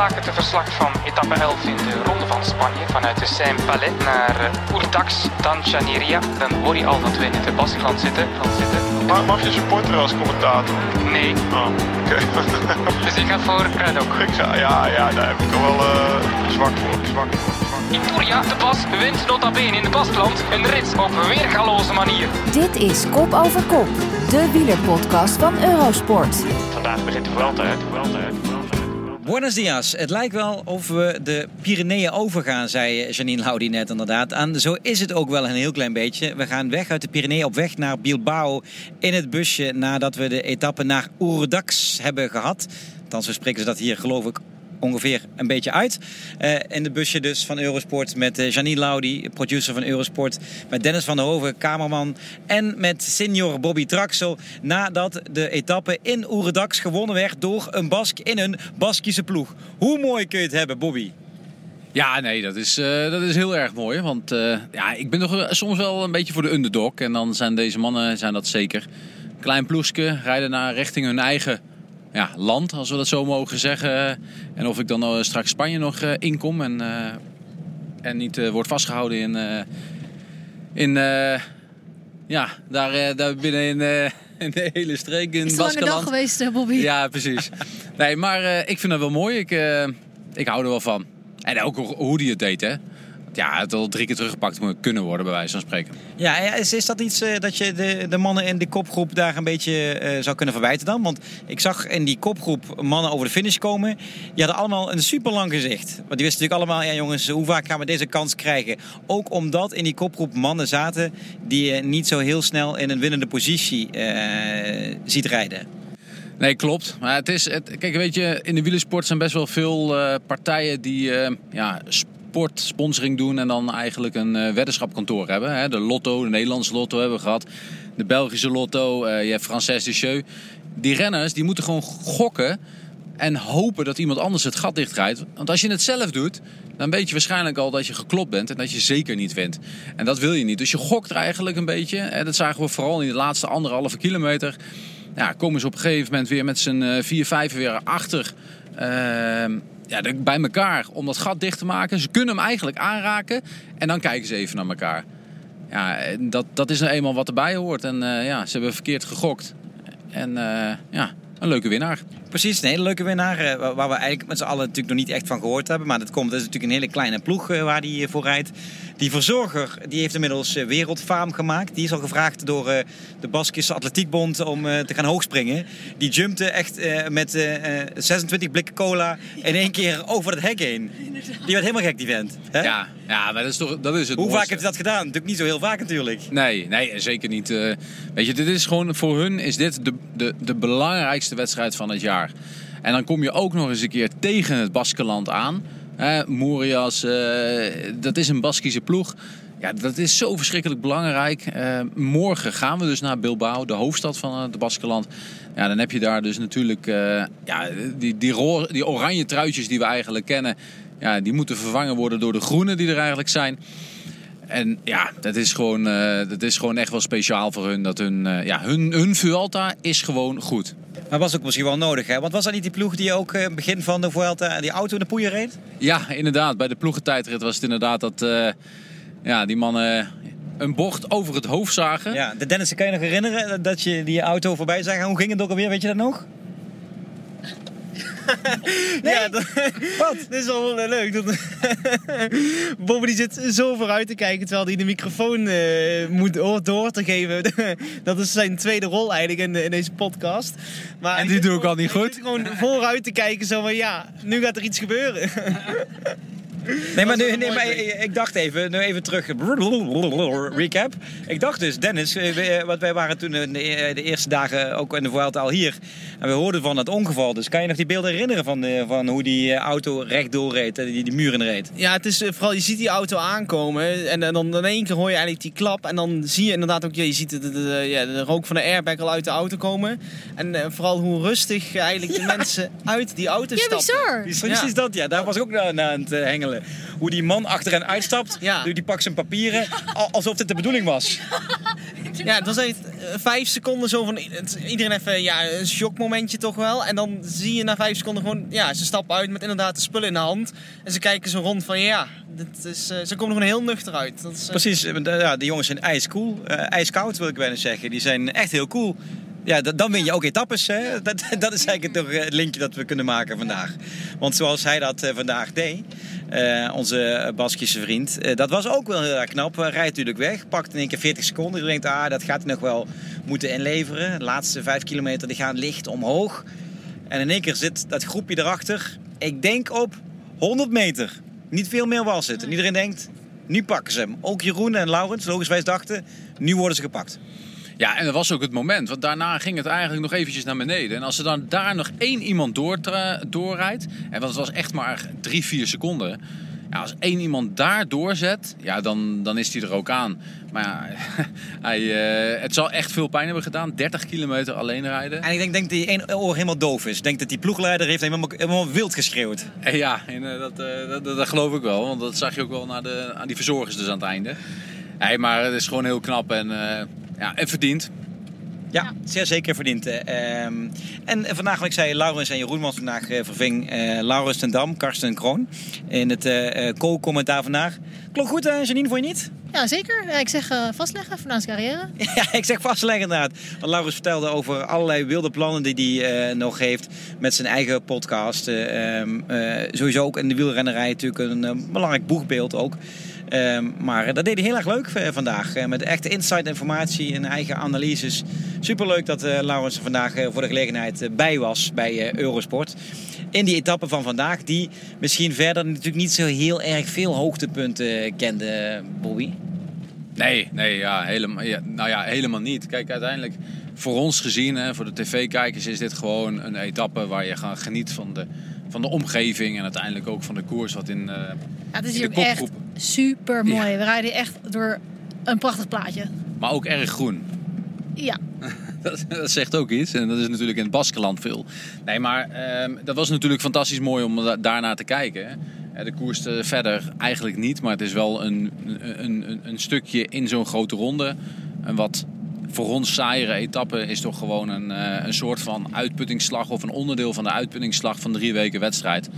vandaag het verslag van etappe 11 in de Ronde van Spanje. Vanuit de Saint-Palais naar uh, Urtax, dan Chaniria. Dan hoor je al dat we in het Baskeland zitten. Gaan zitten. Maar mag je supporter als commentator? Nee. Oh, oké. dus ik ga voor Kradok. Ik ga, ja, ja, daar heb ik toch wel uh, zwak voor. Zwak voor. De Bas, wint nota bene in de Baskeland. Een rit op weergaloze manier. Dit is Kop over Kop, de wielerpodcast van Eurosport. Vandaag begint de Vuelta, hè? De Vuelta, hè? Buenos dias. Het lijkt wel of we de Pyreneeën overgaan, zei Janine Laudi net inderdaad. En zo is het ook wel een heel klein beetje. We gaan weg uit de Pyreneeën op weg naar Bilbao in het busje nadat we de etappe naar Urdax hebben gehad. Althans, spreken ze dat hier geloof ik ongeveer een beetje uit. Uh, in de busje dus van Eurosport met uh, Janine Laudi, producer van Eurosport. Met Dennis van der Hoven, kamerman. En met senior Bobby Traxel. Nadat de etappe in Oeredax gewonnen werd door een Bask in een Baskische ploeg. Hoe mooi kun je het hebben, Bobby? Ja, nee, dat is, uh, dat is heel erg mooi. Want ja, ik ben nog soms wel een beetje voor de underdog. En dan zijn deze mannen zijn dat zeker. Klein ploeske, rijden naar richting hun eigen ja, land, als we dat zo mogen zeggen. En of ik dan uh, straks Spanje nog uh, inkom en, uh, en niet word vastgehouden in, in ja, daar, daar binnen in, in de hele streek in Is het een lange dag geweest, Bobby. Ja, precies. nee, maar ik vind dat wel mooi. Ik, ik hou er wel van. En ook hoe die het deed, hè ja, het al drie keer teruggepakt moet kunnen worden, bij wijze van spreken. Ja, is, is dat iets uh, dat je de, de mannen in de kopgroep daar een beetje uh, zou kunnen verwijten dan? Want ik zag in die kopgroep mannen over de finish komen. Die hadden allemaal een super lang gezicht. Want die wisten natuurlijk allemaal, ja jongens, hoe vaak gaan we deze kans krijgen? Ook omdat in die kopgroep mannen zaten die je niet zo heel snel in een winnende positie uh, ziet rijden. Nee, klopt. Maar het is, het, kijk, weet je, in de wielersport zijn best wel veel partijen die ja, sport sponsoring doen en dan eigenlijk een uh, weddenschapkantoor hebben. Hè. De Lotto, de Nederlandse Lotto hebben we gehad. De Belgische Lotto, uh, je hebt Frances Descheux. Die renners die moeten gewoon gokken en hopen dat iemand anders het gat dichtrijdt. Want als je het zelf doet, dan weet je waarschijnlijk al dat je geklopt bent en dat je zeker niet wint. En dat wil je niet. Dus je gokt er eigenlijk een beetje. En dat zagen we vooral in de laatste anderhalve kilometer. Ja, komen ze op een gegeven moment weer met z'n uh, vier, vijf weer achter ja, bij elkaar om dat gat dicht te maken. Ze kunnen hem eigenlijk aanraken en dan kijken ze even naar elkaar. Ja, dat, dat is nou eenmaal wat erbij hoort. En uh, ja, ze hebben verkeerd gegokt. En uh, ja, een leuke winnaar. Precies, een hele leuke winnaar. Uh, waar we eigenlijk met z'n allen natuurlijk nog niet echt van gehoord hebben. Maar dat komt, dat is natuurlijk een hele kleine ploeg waar die voor rijdt. Die verzorger die heeft inmiddels wereldfaam gemaakt. Die is al gevraagd door de Baskische Atletiekbond om te gaan hoogspringen. Die jumpte echt met 26 blikken cola in één keer over het hek heen. Die werd helemaal gek, die vent. Hè? Ja, ja, maar dat is, toch, dat is het Hoe mooiste. vaak heeft hij dat gedaan? Natuurlijk niet zo heel vaak natuurlijk. Nee, nee zeker niet. Weet je, dit is gewoon, voor hun is dit de, de, de belangrijkste wedstrijd van het jaar. En dan kom je ook nog eens een keer tegen het Baskeland aan. Eh, Mourias, uh, dat is een Baskische ploeg. Ja, dat is zo verschrikkelijk belangrijk. Uh, morgen gaan we dus naar Bilbao, de hoofdstad van het Baskeland. Ja, dan heb je daar dus natuurlijk ja, die, die, die oranje truitjes die we eigenlijk kennen. Ja, die moeten vervangen worden door de groene die er eigenlijk zijn. En ja, dat is gewoon, uh, dat is gewoon echt wel speciaal voor hun. Dat hun, uh, ja, hun, hun Vuelta is gewoon goed. Maar was ook misschien wel nodig, hè? Want was dat niet die ploeg die ook in het begin van de Vuelta die auto in de poeier reed? Ja, inderdaad. Bij de ploegentijdrit was het inderdaad dat uh, ja, die mannen een bocht over het hoofd zagen. Ja, de Dennis, kan je nog herinneren dat je die auto voorbij zag? Hoe ging het ook alweer? Weet je dat nog? nee. Ja, dat, Wat? Dat is wel leuk. Dat, Bobby die zit zo vooruit te kijken terwijl hij de microfoon uh, moet door te geven. dat is zijn tweede rol eigenlijk in, in deze podcast. Maar en die doe ik al niet goed. gewoon vooruit te kijken zo van ja, nu gaat er iets gebeuren. Nee, maar, nu, nee, maar ik dacht even, nu even terug. Recap. Ik dacht dus, Dennis, want wij waren toen de eerste dagen ook in de Vuelta al hier. En we hoorden van het ongeval. Dus kan je nog die beelden herinneren van, van hoe die auto rechtdoor reed, die, die muur in reed? Ja, het is vooral, je ziet die auto aankomen en, en dan in één keer hoor je eigenlijk die klap. En dan zie je inderdaad ook, ja, je ziet de, de, de, ja, de rook van de airbag al uit de auto komen. En uh, vooral hoe rustig eigenlijk de ja. mensen uit die auto ja, stappen. Bizar. Precies ja. dat, ja. Daar was ik ook naar, naar aan het hengelen. Hoe die man achter hen uitstapt, ja. die pakt zijn papieren, alsof dit de bedoeling was. Ja, het was echt eh, vijf seconden zo van iedereen even ja, een shockmomentje toch wel. En dan zie je na vijf seconden gewoon, ja, ze stappen uit met inderdaad de spullen in de hand. En ze kijken zo rond van ja, dit is, eh, ze komen er gewoon heel nuchter uit. Dat is, eh, Precies, de- ja, de jongens zijn ijscool. eh ijskoud wil ik bijna zeggen. Die zijn echt heel cool. Ja, dan win je ook etappes. Hè? Dat, dat is eigenlijk toch eh, het linkje dat we kunnen maken vandaag. Want zoals hij dat eh, vandaag deed, eh, onze Baskische vriend, dat was ook wel heel erg knap. Hij rijdt natuurlijk weg, pakt in één keer 40 seconden. Je denkt, ah, dat gaat hij nog wel moeten inleveren. De laatste 5 kilometer die gaan licht omhoog. En in één keer zit dat groepje erachter, ik denk op 100 meter. Niet veel meer was het. En iedereen denkt, nu pakken ze hem. Ook Jeroen en Laurens, logischwijs dachten, nu worden ze gepakt. Ja, en dat was ook het moment. Want daarna ging het eigenlijk nog eventjes naar beneden. En als er dan daar nog één iemand doortra- doorrijdt... En want het was echt maar drie, vier seconden. Ja, als één iemand daar doorzet, ja, dan, dan is hij er ook aan. Maar ja, hij, eh, het zal echt veel pijn hebben gedaan. 30 kilometer alleen rijden. En ik denk, denk dat die één oor helemaal doof is. Ik denk dat die ploegleider heeft helemaal, helemaal wild geschreeuwd. En ja, en, eh, dat, eh, dat, dat, dat geloof ik wel. Want dat zag je ook wel naar de, aan die verzorgers dus aan het einde. Nee, maar het is gewoon heel knap en, eh, ja, en verdiend. Ja, zeer zeker verdiend. eh. Ehm, en vandaag, wat ik zei, Laurens en Jeroen, want vandaag eh, verving eh, Laurens ten Dam, Karsten Kroon in het eh, eh, co-commentaar vandaag. Klopt goed, eh, Janine, vond je niet? Ja, zeker. Ja, ik zeg eh, vastleggen voor zijn carrière. Ja, ik zeg vastleggen inderdaad. Want Laurens vertelde over allerlei wilde plannen die hij eh, nog heeft met zijn eigen podcast. Eh, ehm, eh, sowieso ook in de wielrennerij natuurlijk een eh, belangrijk boegbeeld ook. Ehm, maar dat deed hij heel erg leuk eh, vandaag. eh, met echte insight informatie en eigen analyses. Superleuk dat eh Laurens vandaag eh, voor de gelegenheid eh, bij was bij eh, Eurosport. In die etappe van vandaag, die misschien verder natuurlijk niet zo heel erg veel hoogtepunten kende, Bobby. Nee, nee ja, helemaal, ja, nou ja, helemaal niet. Kijk, uiteindelijk voor ons gezien, hè, voor de tv-kijkers, is dit gewoon een etappe waar je gaat geniet van de, van de omgeving en uiteindelijk ook van de koers wat in, eh, Ja, het is in de hier echt kopgroep. super mooi. We rijden echt door een prachtig plaatje. Maar ook erg groen. Ja, Dat, dat zegt ook iets. En dat is natuurlijk in het Baskeland veel. Nee, maar ehm, dat was natuurlijk fantastisch mooi om da- daarnaar te kijken. Eh, De koers eh, verder eigenlijk niet. Maar het is wel een, een, een, een stukje in zo'n grote ronde. Een wat voor ons saaiere etappe is toch gewoon een, eh, een soort van uitputtingsslag. Of een onderdeel van de uitputtingsslag van drie weken wedstrijd.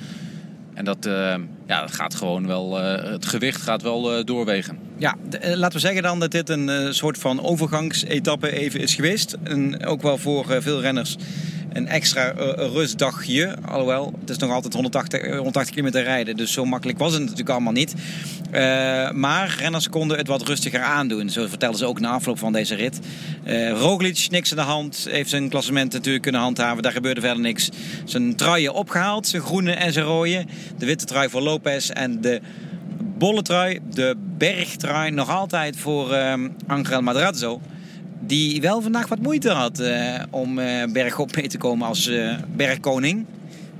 En dat, eh, ja, dat gaat gewoon wel, eh, het gewicht gaat wel doorwegen. Ja, eh, laten we zeggen dan dat dit een eh, soort van overgangsetappe even is geweest. En ook wel voor eh, veel renners een extra rustdagje. Alhoewel, het is nog altijd 180, eh, 180 kilometer rijden. Dus zo makkelijk was het natuurlijk allemaal niet. Maar renners konden het wat rustiger aandoen. Zo vertelden ze ook na afloop van deze rit. Eh Roglic, niks aan de hand. Heeft zijn klassement natuurlijk kunnen handhaven. Daar gebeurde verder niks. Zijn truien opgehaald. Zijn groene en zijn rode. De witte trui voor Lopez. En de bolle trui, de bergtrui, nog altijd voor ehm Angel Madrazo. Die wel vandaag wat moeite had eh, om eh, bergop mee te komen als eh, bergkoning.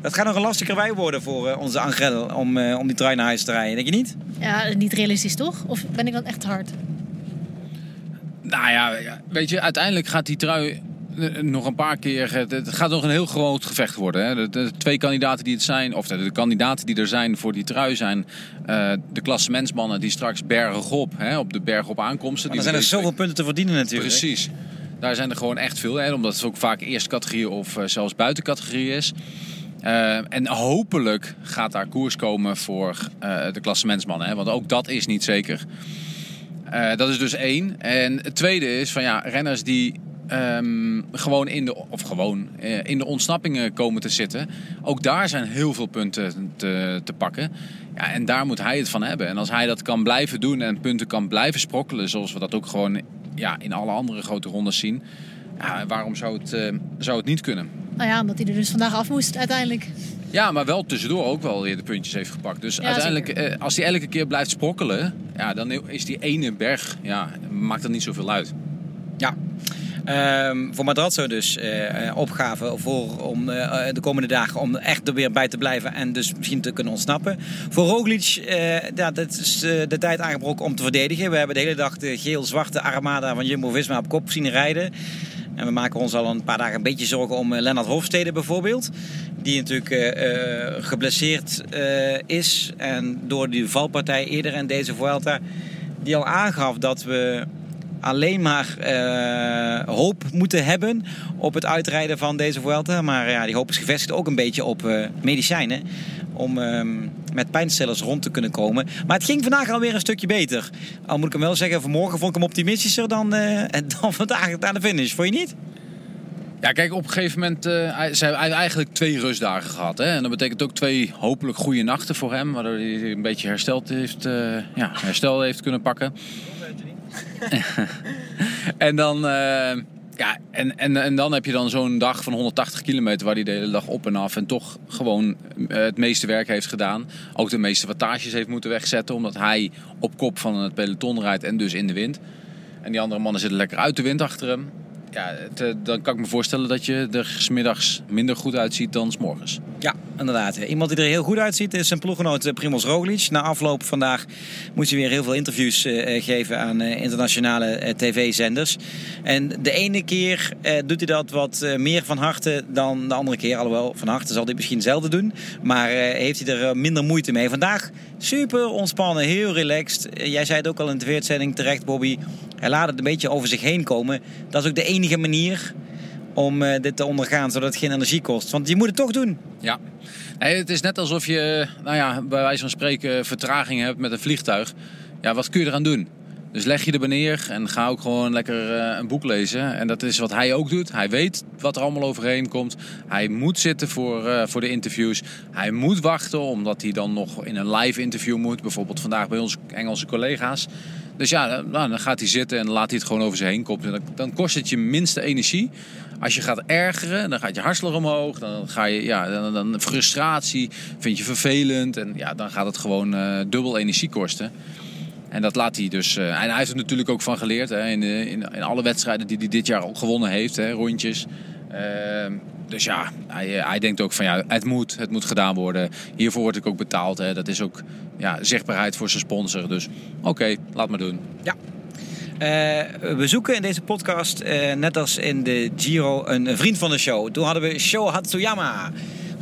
Dat gaat nog een lastiger wij worden voor eh, onze Angel om, eh, om die trui naar huis te rijden, denk je niet? ja, niet realistisch toch? Of ben ik dan echt hard? Nou ja, weet je, uiteindelijk gaat die trui nog een paar keer. Het, gaat nog een heel groot gevecht worden. Hè. De, de twee kandidaten die het zijn, of de, de kandidaten die er zijn voor die trui zijn. eh, de klassementsmannen die straks bergop, hè, op de bergop aankomsten. Maar er zijn er zoveel punten te verdienen natuurlijk. Precies. Daar zijn er gewoon echt veel. Hè, omdat het ook vaak eerste categorie of eh, zelfs buitencategorie is. Eh, en hopelijk gaat daar koers komen voor eh, de klassementsmannen. Hè, want ook dat is niet zeker. Eh, dat is dus één. En het tweede is van ja, renners die ehm, gewoon in de, of gewoon, eh, in de ontsnappingen komen te zitten. Ook daar zijn heel veel punten te, te pakken. Ja, en daar moet hij het van hebben. En als hij dat kan blijven doen en punten kan blijven sprokkelen, zoals we dat ook gewoon ja, in alle andere grote rondes zien. Ja, waarom zou het, eh, zou het niet kunnen? Nou ja, omdat hij er dus vandaag af moest uiteindelijk. Ja, maar wel tussendoor ook wel weer de puntjes heeft gepakt. Dus Ja, uiteindelijk, eh, als hij elke keer blijft sprokkelen, ja, dan is die ene berg, ja, maakt dat niet zoveel uit. Ja. Ehm, voor Madrazo dus eh, opgave voor om eh, de komende dagen om echt er weer bij te blijven en dus misschien te kunnen ontsnappen. Voor Roglic, ja, dat is de tijd aangebroken om te verdedigen. We hebben de hele dag de geel-zwarte armada van Jumbo-Visma op kop zien rijden. En we maken ons al een paar dagen een beetje zorgen om Lennart Hofstede bijvoorbeeld. Die natuurlijk geblesseerd is. En door die valpartij eerder in deze Vuelta. Die al aangaf dat we alleen maar eh, hoop moeten hebben op het uitrijden van deze Vuelta. Maar ja, die hoop is gevestigd ook een beetje op eh, medicijnen. Om ehm, met pijnstillers rond te kunnen komen. Maar het ging vandaag alweer een stukje beter. Al moet ik hem wel zeggen, vanmorgen vond ik hem optimistischer dan, eh, dan vandaag aan de finish. Vond je niet? Ja, kijk, op een gegeven moment uh, ze eigenlijk twee rustdagen gehad. Hè? En dat betekent ook twee hopelijk goede nachten voor hem. Waardoor hij een beetje hersteld heeft, uh, ja, herstel heeft kunnen pakken. en dan... Uh, ja, en, en, en dan heb je dan zo'n dag van 180 kilometer waar hij de hele dag op en af en toch gewoon het meeste werk heeft gedaan. Ook de meeste wattages heeft moeten wegzetten, omdat hij op kop van het peloton rijdt en dus in de wind. En die andere mannen zitten lekker uit de wind achter hem ja, eh, dan kan ik me voorstellen dat je er smiddags minder goed uitziet dan s morgens. Ja, inderdaad. Iemand die er heel goed uitziet is zijn ploeggenoot eh, Primoz Roglic. Na afloop vandaag moest hij weer heel veel interviews uh, geven aan internationale tv-zenders. En de ene keer doet hij dat wat meer van harte dan de andere keer. Alhoewel, van harte zal hij misschien zelden doen. Maar heeft hij er minder moeite mee. Vandaag super ontspannen, heel relaxed. jij zei het ook al in de tv-uitzending terecht, Bobby. Hij laat het een beetje over zich heen komen. Dat is ook de enige manier om uh, dit te ondergaan, zodat het geen energie kost. Want je moet het toch doen. Ja. Het is net alsof je, nou ja, bij wijze van spreken, vertraging hebt met een vliegtuig. Ja, wat kun je eraan doen? Dus leg je er neer en ga ook gewoon lekker uh, een boek lezen. En dat is wat hij ook doet. Hij weet wat er allemaal overheen komt. Hij moet zitten voor, uh, voor de interviews. Hij moet wachten omdat hij dan nog in een live interview moet. Bijvoorbeeld vandaag bij onze Engelse collega's. Dus ja, nou, dan gaat hij zitten en laat hij het gewoon over zich heen komen. Dan, dan kost het je minste energie. Als je gaat ergeren, dan gaat je hartslag omhoog. Dan ga je, ja, dan, frustratie, vind je vervelend. En ja, dan gaat het gewoon uh, dubbel energie kosten. En dat laat hij dus. Uh, en hij heeft er natuurlijk ook van geleerd. Hè, in, in, in, alle wedstrijden die hij dit jaar ook gewonnen heeft, hè, rondjes. Uh, dus ja, hij, hij, denkt ook van ja, het moet, het moet gedaan worden. Hiervoor word ik ook betaald. Hè. Dat is ook ja, zichtbaarheid voor zijn sponsor. Dus oké, laat maar doen. Ja. We zoeken in deze podcast, net als in de Giro, een, vriend van de show. Toen hadden we Sho Hatsuyama,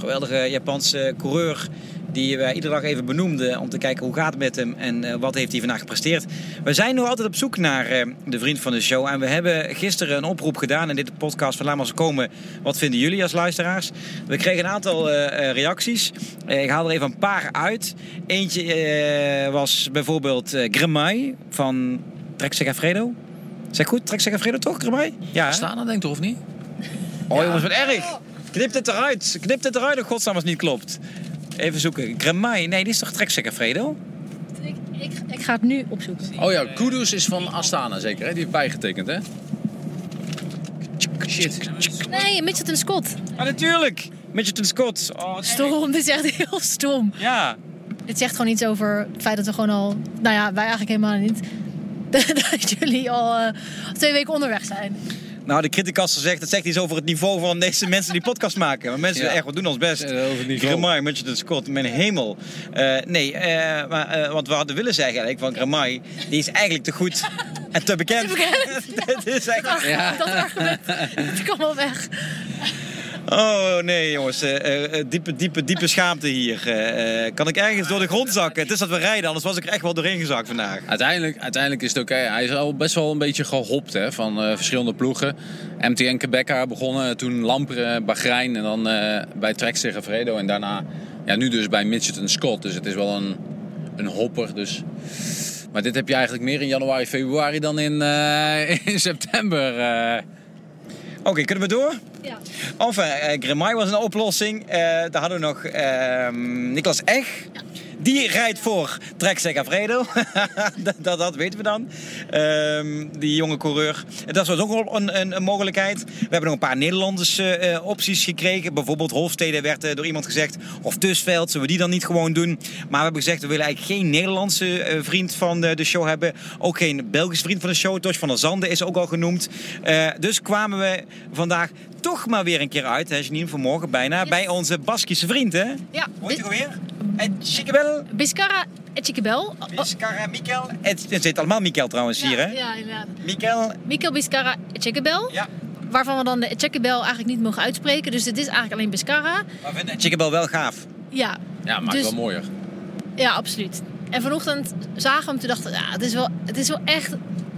geweldige Japanse coureur die we iedere dag even benoemden om te kijken hoe gaat het met hem en uh, wat heeft hij vandaag gepresteerd. We zijn nog altijd op zoek naar uh, de vriend van de show en we hebben gisteren een oproep gedaan in dit podcast van Laat maar eens komen. Wat vinden jullie als luisteraars? We kregen een aantal uh, reacties. ik haal er even een paar uit. Eentje was bijvoorbeeld Gremai van Trek Segafredo. Zeg goed, Trek Segafredo toch, Gremai? Ja. Staan dan denk ik toch of niet? Oh jongens, wat erg! Knip dit eruit. Knip dit eruit, dat godsnaam als het niet klopt. Even zoeken. Gremai. Nee, die is toch Trekzekker Fredo? Ik, ik, ik, ga het nu opzoeken. Oh ja, Kudus is van Astana zeker, hè? Die heeft bijgetekend, hè? Shit. Nee, Mitchelton Scott. Ah, natuurlijk. Mitchelton Scott. Oh, stom, dit is echt heel stom. Ja. Dit zegt gewoon iets over het feit dat we gewoon al... Nou ja, wij eigenlijk helemaal niet. dat jullie al uh, twee weken onderweg zijn. Nou, de criticaster zegt, dat zegt iets over het niveau van deze mensen die podcast maken. Maar mensen ja. echt, we doen ons best. Ja. Gramai, Mitchelton Scott, mijn hemel. Uh, nee, uh, maar uh, wat we hadden willen zeggen eigenlijk van Gramai, die is eigenlijk te goed en te bekend. Te bekend. dat is eigenlijk... Ja. Dat argument, dat kan wel weg. Oh nee jongens, uh, uh, diepe, diepe, diepe schaamte hier. Kan ik ergens door de grond zakken? Het is dat we rijden, anders was ik echt wel doorheen gezakt vandaag. Uiteindelijk, uiteindelijk is het oké. Hij is al best wel een beetje gehopt hè, van verschillende ploegen. MTN Quebec begonnen, toen Lampre, Bahrein en dan bij Trek Segafredo. En daarna ja, nu dus bij Mitchelton Scott. Dus het is wel een, een hopper. Dus... Maar dit heb je eigenlijk meer in januari, februari dan in, in september. Oké, okay, kunnen we door? Ja. Enfin, uh, Gremai was een oplossing. Uh, daar hadden we nog uh, Niklas Eg. Ja. Die rijdt voor Trek Segafredo. dat, dat, dat, weten we dan. Um, die jonge coureur. Dat was ook wel een, een, een, mogelijkheid. We hebben nog een paar Nederlandse uh, opties gekregen. Bijvoorbeeld Hofstede werd uh, door iemand gezegd. Of Tusveld, zullen we die dan niet gewoon doen? Maar we hebben gezegd, we willen eigenlijk geen Nederlandse uh, vriend van de, de, show hebben. Ook geen Belgische vriend van de show. Tosh van der Zanden is ook al genoemd. dus kwamen we vandaag toch maar weer een keer uit, hè, Janine, vanmorgen bijna, yes. bij onze Baskische vriend, hè? Ja. Hoe heet je alweer? En Biscara en Chiquebel. Biscara, Mikel. Het, het zit allemaal Mikel trouwens ja, hier, hè? Ja, inderdaad. Mikel. Mikel Biscara en. Ja. Waarvan we dan de Chiquebel eigenlijk niet mogen uitspreken. Dus het is eigenlijk alleen Biscara. Maar vinden Chiquebel wel gaaf? Ja. Ja, maakt dus, wel mooier. Ja, absoluut. En vanochtend zagen we hem, toen dachten we, ja, het is wel, het is wel echt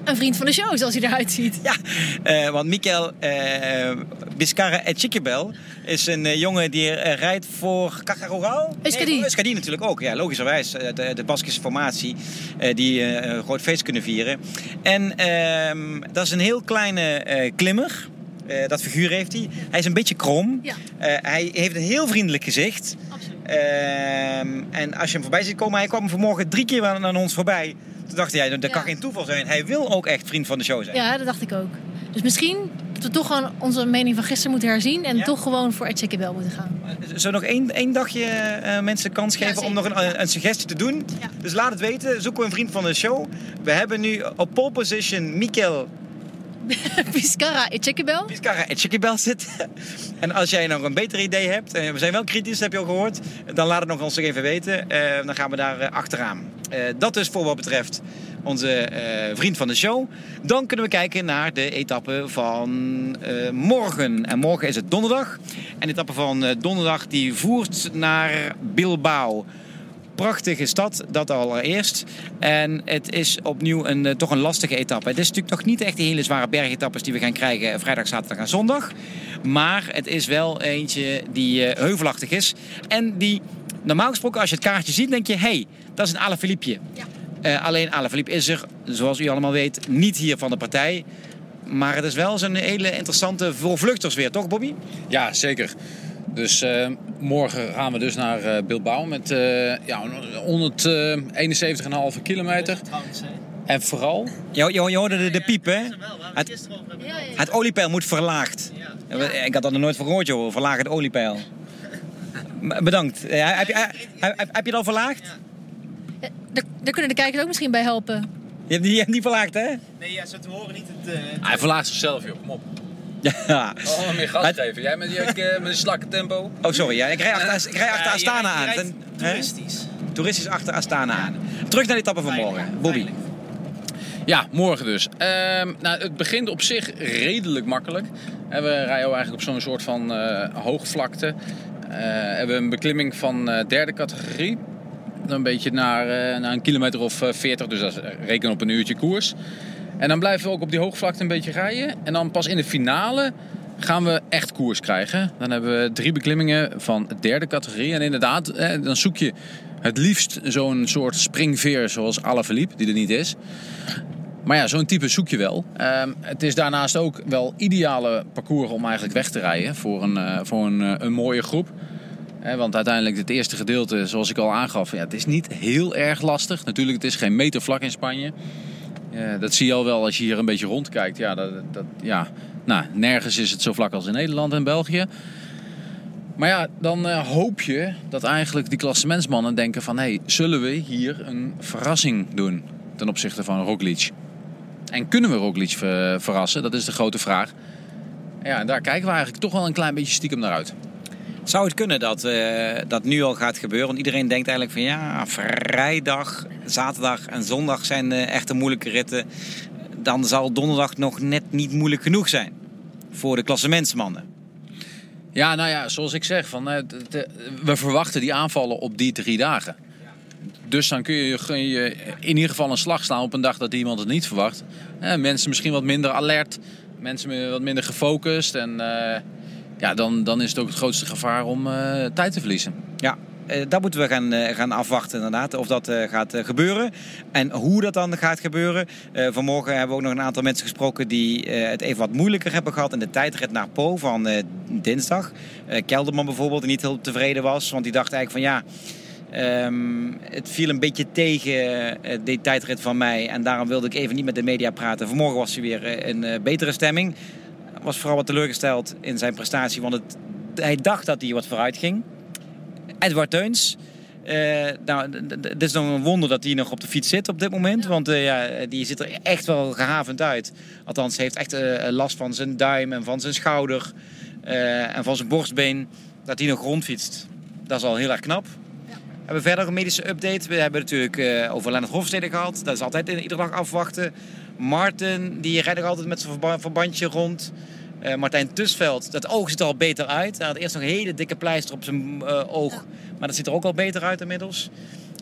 een vriend van de show, zoals hij eruit ziet. Ja, eh, want Mikel uh, Biscarra Etchikebel is een eh, jongen die eh, rijdt voor Cacarogal. Euskadi. Nee, Euskadi natuurlijk ook, ja, logischerwijs. Eh, de, de Baskische formatie die een groot feest kunnen vieren. En ehm, dat is een heel kleine klimmer. Dat figuur heeft hij. Hij is een beetje krom. Ja. Hij heeft een heel vriendelijk gezicht. Absoluut. Ehm, en als je hem voorbij ziet komen, hij kwam vanmorgen drie keer aan aan ons voorbij. Toen dacht hij, dat Ja. kan geen toeval zijn. Hij wil ook echt vriend van de show zijn. Ja, dat dacht ik ook. Dus misschien dat we toch gewoon onze mening van gisteren moeten herzien en Ja? toch gewoon voor Ed Bel moeten gaan. We nog één, één dagje eh, mensen kans Ja, geven om nog een, een suggestie te doen? Dus laat het weten. Zoeken we een vriend van de show. We hebben nu op pole position Mikel Piscara Bel. Piscara en Chickybel zitten. En als jij nog een beter idee hebt, eh, we zijn wel kritisch, heb je al gehoord, dan laat het nog ons nog even weten. Eh, dan gaan we daar achteraan. Dat dus voor wat betreft onze eh, vriend van de show. Dan kunnen we kijken naar de etappe van eh, morgen. En morgen is het donderdag. En de etappe van eh, donderdag die voert naar Bilbao. Prachtige stad, dat allereerst. En het is opnieuw een, toch een lastige etappe. Het is natuurlijk nog niet echt die hele zware bergetappes die we gaan krijgen vrijdag, zaterdag en zondag. Maar het is wel eentje die heuvelachtig is. En die, normaal gesproken, als je het kaartje ziet, denk je... hé, hey, dat is een Alaphilippe. Ja. Eh, alleen Alaphilippe is er, zoals u allemaal weet, niet hier van de partij. Maar het is wel zo'n hele interessante voorvluchters weer, toch Bobby? Ja, zeker. Dus eh, morgen gaan we dus naar eh, Bilbao met eh ja, 171,5 kilometer. En vooral, Je, je, je hoorde de, de piep, hè? Het, het oliepeil moet verlaagd. Ik had dat nog nooit van gehoord, joh. Verlaag het oliepeil. Bedankt. Heb, je, heb, heb, heb je het al verlaagd? Ja, Daar, daar kunnen de kijkers ook misschien bij helpen. Je hebt die, je hebt die verlaagd, hè? Nee, ja, zo te horen niet het... eh, hij verlaagt zichzelf, joh. Kom op. Ja. Oh, meer gas Het- geven. Jij met die, eh, met die slakke tempo. Oh, sorry. Ja, ik rij achter, ik rij achter ja, je Astana je aan. rijdt Ten- hè? Toeristisch. Toeristisch achter Astana aan. Terug naar de etappe van morgen. Bobby. Ja, morgen dus. Ehm, nou, het begint op zich redelijk makkelijk. En we rijden eigenlijk op zo'n soort van eh, hoogvlakte. Eh, hebben een beklimming van eh, derde categorie. Een beetje naar, eh, naar een kilometer of eh, 40, dus dat is- reken op een uurtje koers. En dan blijven we ook op die hoogvlakte een beetje rijden. En dan pas in de finale gaan we echt koers krijgen. Dan hebben we drie beklimmingen van derde categorie. En inderdaad, eh, dan zoek je het liefst zo'n soort springveer zoals Alaphilippe, die er niet is. Maar ja, zo'n type zoek je wel. Ehm, het is daarnaast ook wel ideale parcours om eigenlijk weg te rijden voor een, eh, voor een, eh, een mooie groep. Want uiteindelijk het eerste gedeelte, zoals ik al aangaf, ja, het is niet heel erg lastig. Natuurlijk, het is geen meter vlak in Spanje. Dat zie je al wel als je hier een beetje rondkijkt. Ja, dat, dat, ja, nou, nergens is het zo vlak als in Nederland en België. Maar ja, dan eh, hoop je dat eigenlijk die klassementsmannen denken van... hey, zullen we hier een verrassing doen ten opzichte van Roglic? En kunnen we Roglic ver- verrassen? Dat is de grote vraag. Ja, en daar kijken we eigenlijk toch wel een klein beetje stiekem naar uit. Zou het kunnen dat eh, dat nu al gaat gebeuren? Want iedereen denkt eigenlijk van ja, vrijdag, zaterdag en zondag zijn eh, echt de moeilijke ritten. Dan zal donderdag nog net niet moeilijk genoeg zijn voor de klassementsmannen. Ja, nou ja, zoals ik zeg, van, eh, we verwachten die aanvallen op die drie dagen. Dus dan kun je, kun je in ieder geval een slag slaan op een dag dat iemand het niet verwacht. Mensen misschien wat minder alert, mensen wat minder gefocust. En ja, dan, dan is het ook het grootste gevaar om eh, tijd te verliezen. Ja, eh, dat moeten we gaan, eh, gaan afwachten inderdaad, of dat gaat gebeuren. En hoe dat dan gaat gebeuren. Vanmorgen hebben we ook nog een aantal mensen gesproken die het even wat moeilijker hebben gehad in de tijdrit naar Po van dinsdag. Kelderman bijvoorbeeld, die niet heel tevreden was, want die dacht eigenlijk van ja... ehm, het viel een beetje tegen die tijdrit van mij en daarom wilde ik even niet met de media praten. Vanmorgen was hij weer eh, betere stemming. Was vooral wat teleurgesteld in zijn prestatie, want het, hij dacht dat hij wat vooruit ging. Edward Teuns. Eh, nou, het is nog een wonder dat hij nog op de fiets zit op dit moment. Want eh, ja, die ziet er echt wel gehavend uit. Althans, hij heeft echt eh, last van zijn duim en van zijn schouder. en van zijn borstbeen. Dat hij nog rondfietst. Dat is al heel erg knap. We hebben verder een medische update. We hebben natuurlijk over Lennart Hofstede gehad. Dat is altijd in- iedere dag afwachten. Martin, die rijdt nog altijd met zijn verba- verbandje rond. Eh, Martijn Tusveld, dat oog ziet er al beter uit. Hij had eerst nog een hele dikke pleister op zijn eh, oog. Maar dat ziet er ook al beter uit inmiddels.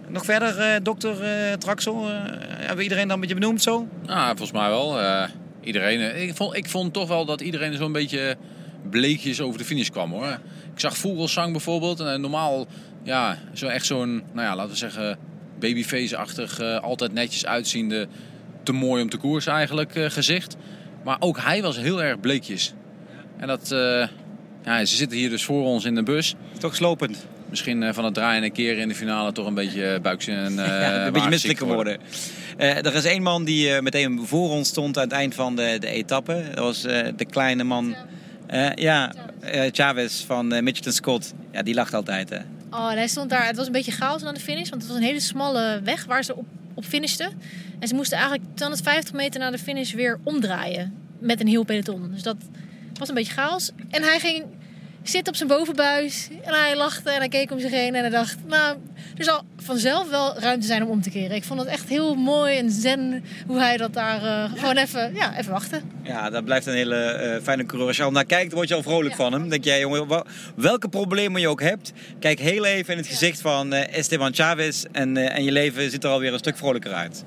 Nog verder, eh, dokter eh Traxel? eh, hebben we iedereen dan een beetje benoemd zo? Ah, volgens mij wel. Eh, iedereen, ik, vond, ik vond toch wel dat iedereen zo'n beetje bleekjes over de finish kwam hoor. Ik zag Vogelsang bijvoorbeeld. En normaal, ja, zo echt zo'n, nou ja, laten we zeggen, babyface-achtig, eh, altijd netjes uitziende, te mooi om te koers eigenlijk eh, gezicht. Maar ook hij was heel erg bleekjes. En dat, eh, ja, ze zitten hier dus voor ons in de bus. Toch slopend. Misschien eh, van het draaien een keer in de finale toch een beetje buikje en eh, ja, een beetje misselijk geworden. Eh, er is één man die eh, meteen voor ons stond aan het eind van de, de etappe. Dat was eh, de kleine man. eh, ja, eh, Chavez van uh, Mitchelton Scott. Ja, die lacht altijd. Hè. Oh, en hij stond daar. Het was een beetje chaos aan de finish. Want het was een hele smalle weg waar ze op, op finishten. En ze moesten eigenlijk 250 meter na de finish weer omdraaien. Met een heel peloton. Dus dat was een beetje chaos. En hij ging zitten op zijn bovenbuis. En hij lachte en hij keek om zich heen. En hij dacht, nou, er zal vanzelf wel ruimte zijn om om te keren. Ik vond het echt heel mooi en zen hoe hij dat daar eh, gewoon even, ja, even wachten. Ja, dat blijft een hele eh, fijne coureur. Als je al naar kijkt, word je al vrolijk van hem. denk jij, jongen, welke problemen je ook hebt, kijk heel even in het gezicht van eh, Esteban Chavez. En, en je leven ziet er alweer een stuk vrolijker uit.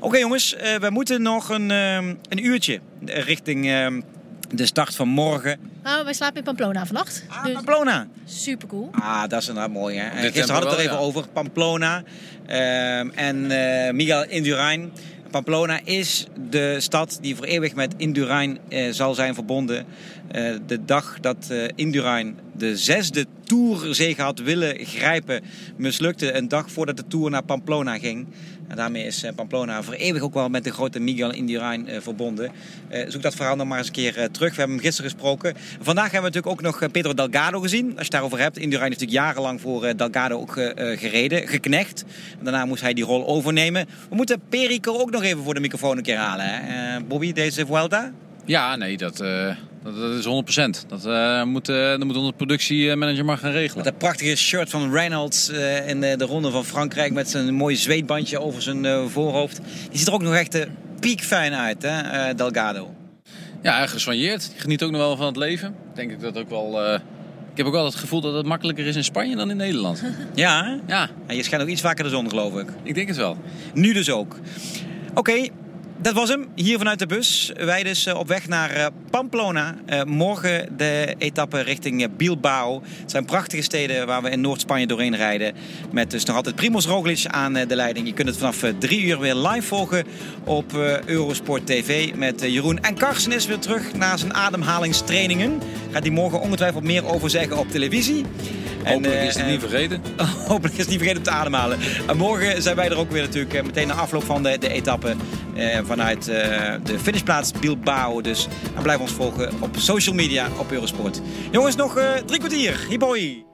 Oké jongens, we moeten nog een, ehm, een uurtje richting ehm, de start van morgen. Nou, wij slapen in Pamplona vannacht. Ah, Dus Pamplona. super cool. Ah, dat is inderdaad mooi. Hè? En Gisteren hadden we het er even over. Pamplona ehm, en eh, Miguel Indurain. Pamplona is de stad die voor eeuwig met Indurain eh, zal zijn verbonden. Eh, de dag dat eh, Indurain de zesde Tourzege had willen grijpen, mislukte. Een dag voordat de Tour naar Pamplona ging. Daarmee is eh, Pamplona voor eeuwig ook wel met de grote Miguel Indurain eh, verbonden. Eh, zoek dat verhaal nog maar eens een keer terug. We hebben hem gisteren gesproken. Vandaag hebben we natuurlijk ook nog Pedro Delgado gezien. Als je het daarover hebt. Indurain heeft natuurlijk jarenlang voor Delgado ook gereden, geknecht. Daarna moest hij die rol overnemen. We moeten Perico ook nog even voor de microfoon een keer halen. Hè? Bobby, deze Vuelta? Ja, nee, dat, dat, dat is 100%. Dat, eh, moet, dat moet onze productiemanager maar gaan regelen. Met dat prachtige shirt van Reynolds eh, in de, de ronde van Frankrijk. Met zijn mooie zweetbandje over zijn voorhoofd. Die ziet er ook nog echt piekfijn uit, hè, Delgado. Ja, gesoigneerd. Geniet ook nog wel van het leven. Denk ik dat ook wel. ik heb ook wel het gevoel dat het makkelijker is in Spanje dan in Nederland. Ja, hè? ja, En je schijnt ook iets vaker de zon, geloof ik. ik denk het wel. Nu dus ook. Oké, dat was hem. Hier vanuit de bus. Wij dus eh, op weg naar eh, Pamplona. Eh, morgen de etappe richting Bilbao. Het zijn prachtige steden waar we in Noord-Spanje doorheen rijden. Met dus nog altijd Primoz Roglic aan de leiding. Je kunt het vanaf drie uur weer live volgen op Eurosport TV met Jeroen. En Karsten is weer terug na zijn ademhalingstrainingen. Gaat hij morgen ongetwijfeld meer over zeggen op televisie. Hopelijk is het eh, niet vergeten. Hopelijk is het niet vergeten om te ademhalen. En morgen zijn wij er ook weer natuurlijk eh, meteen na afloop van de, de etappe eh, vanuit de finishplaats Bilbao. Dus en blijf ons volgen op social media op Eurosport. Jongens, nog drie kwartier. Hoi.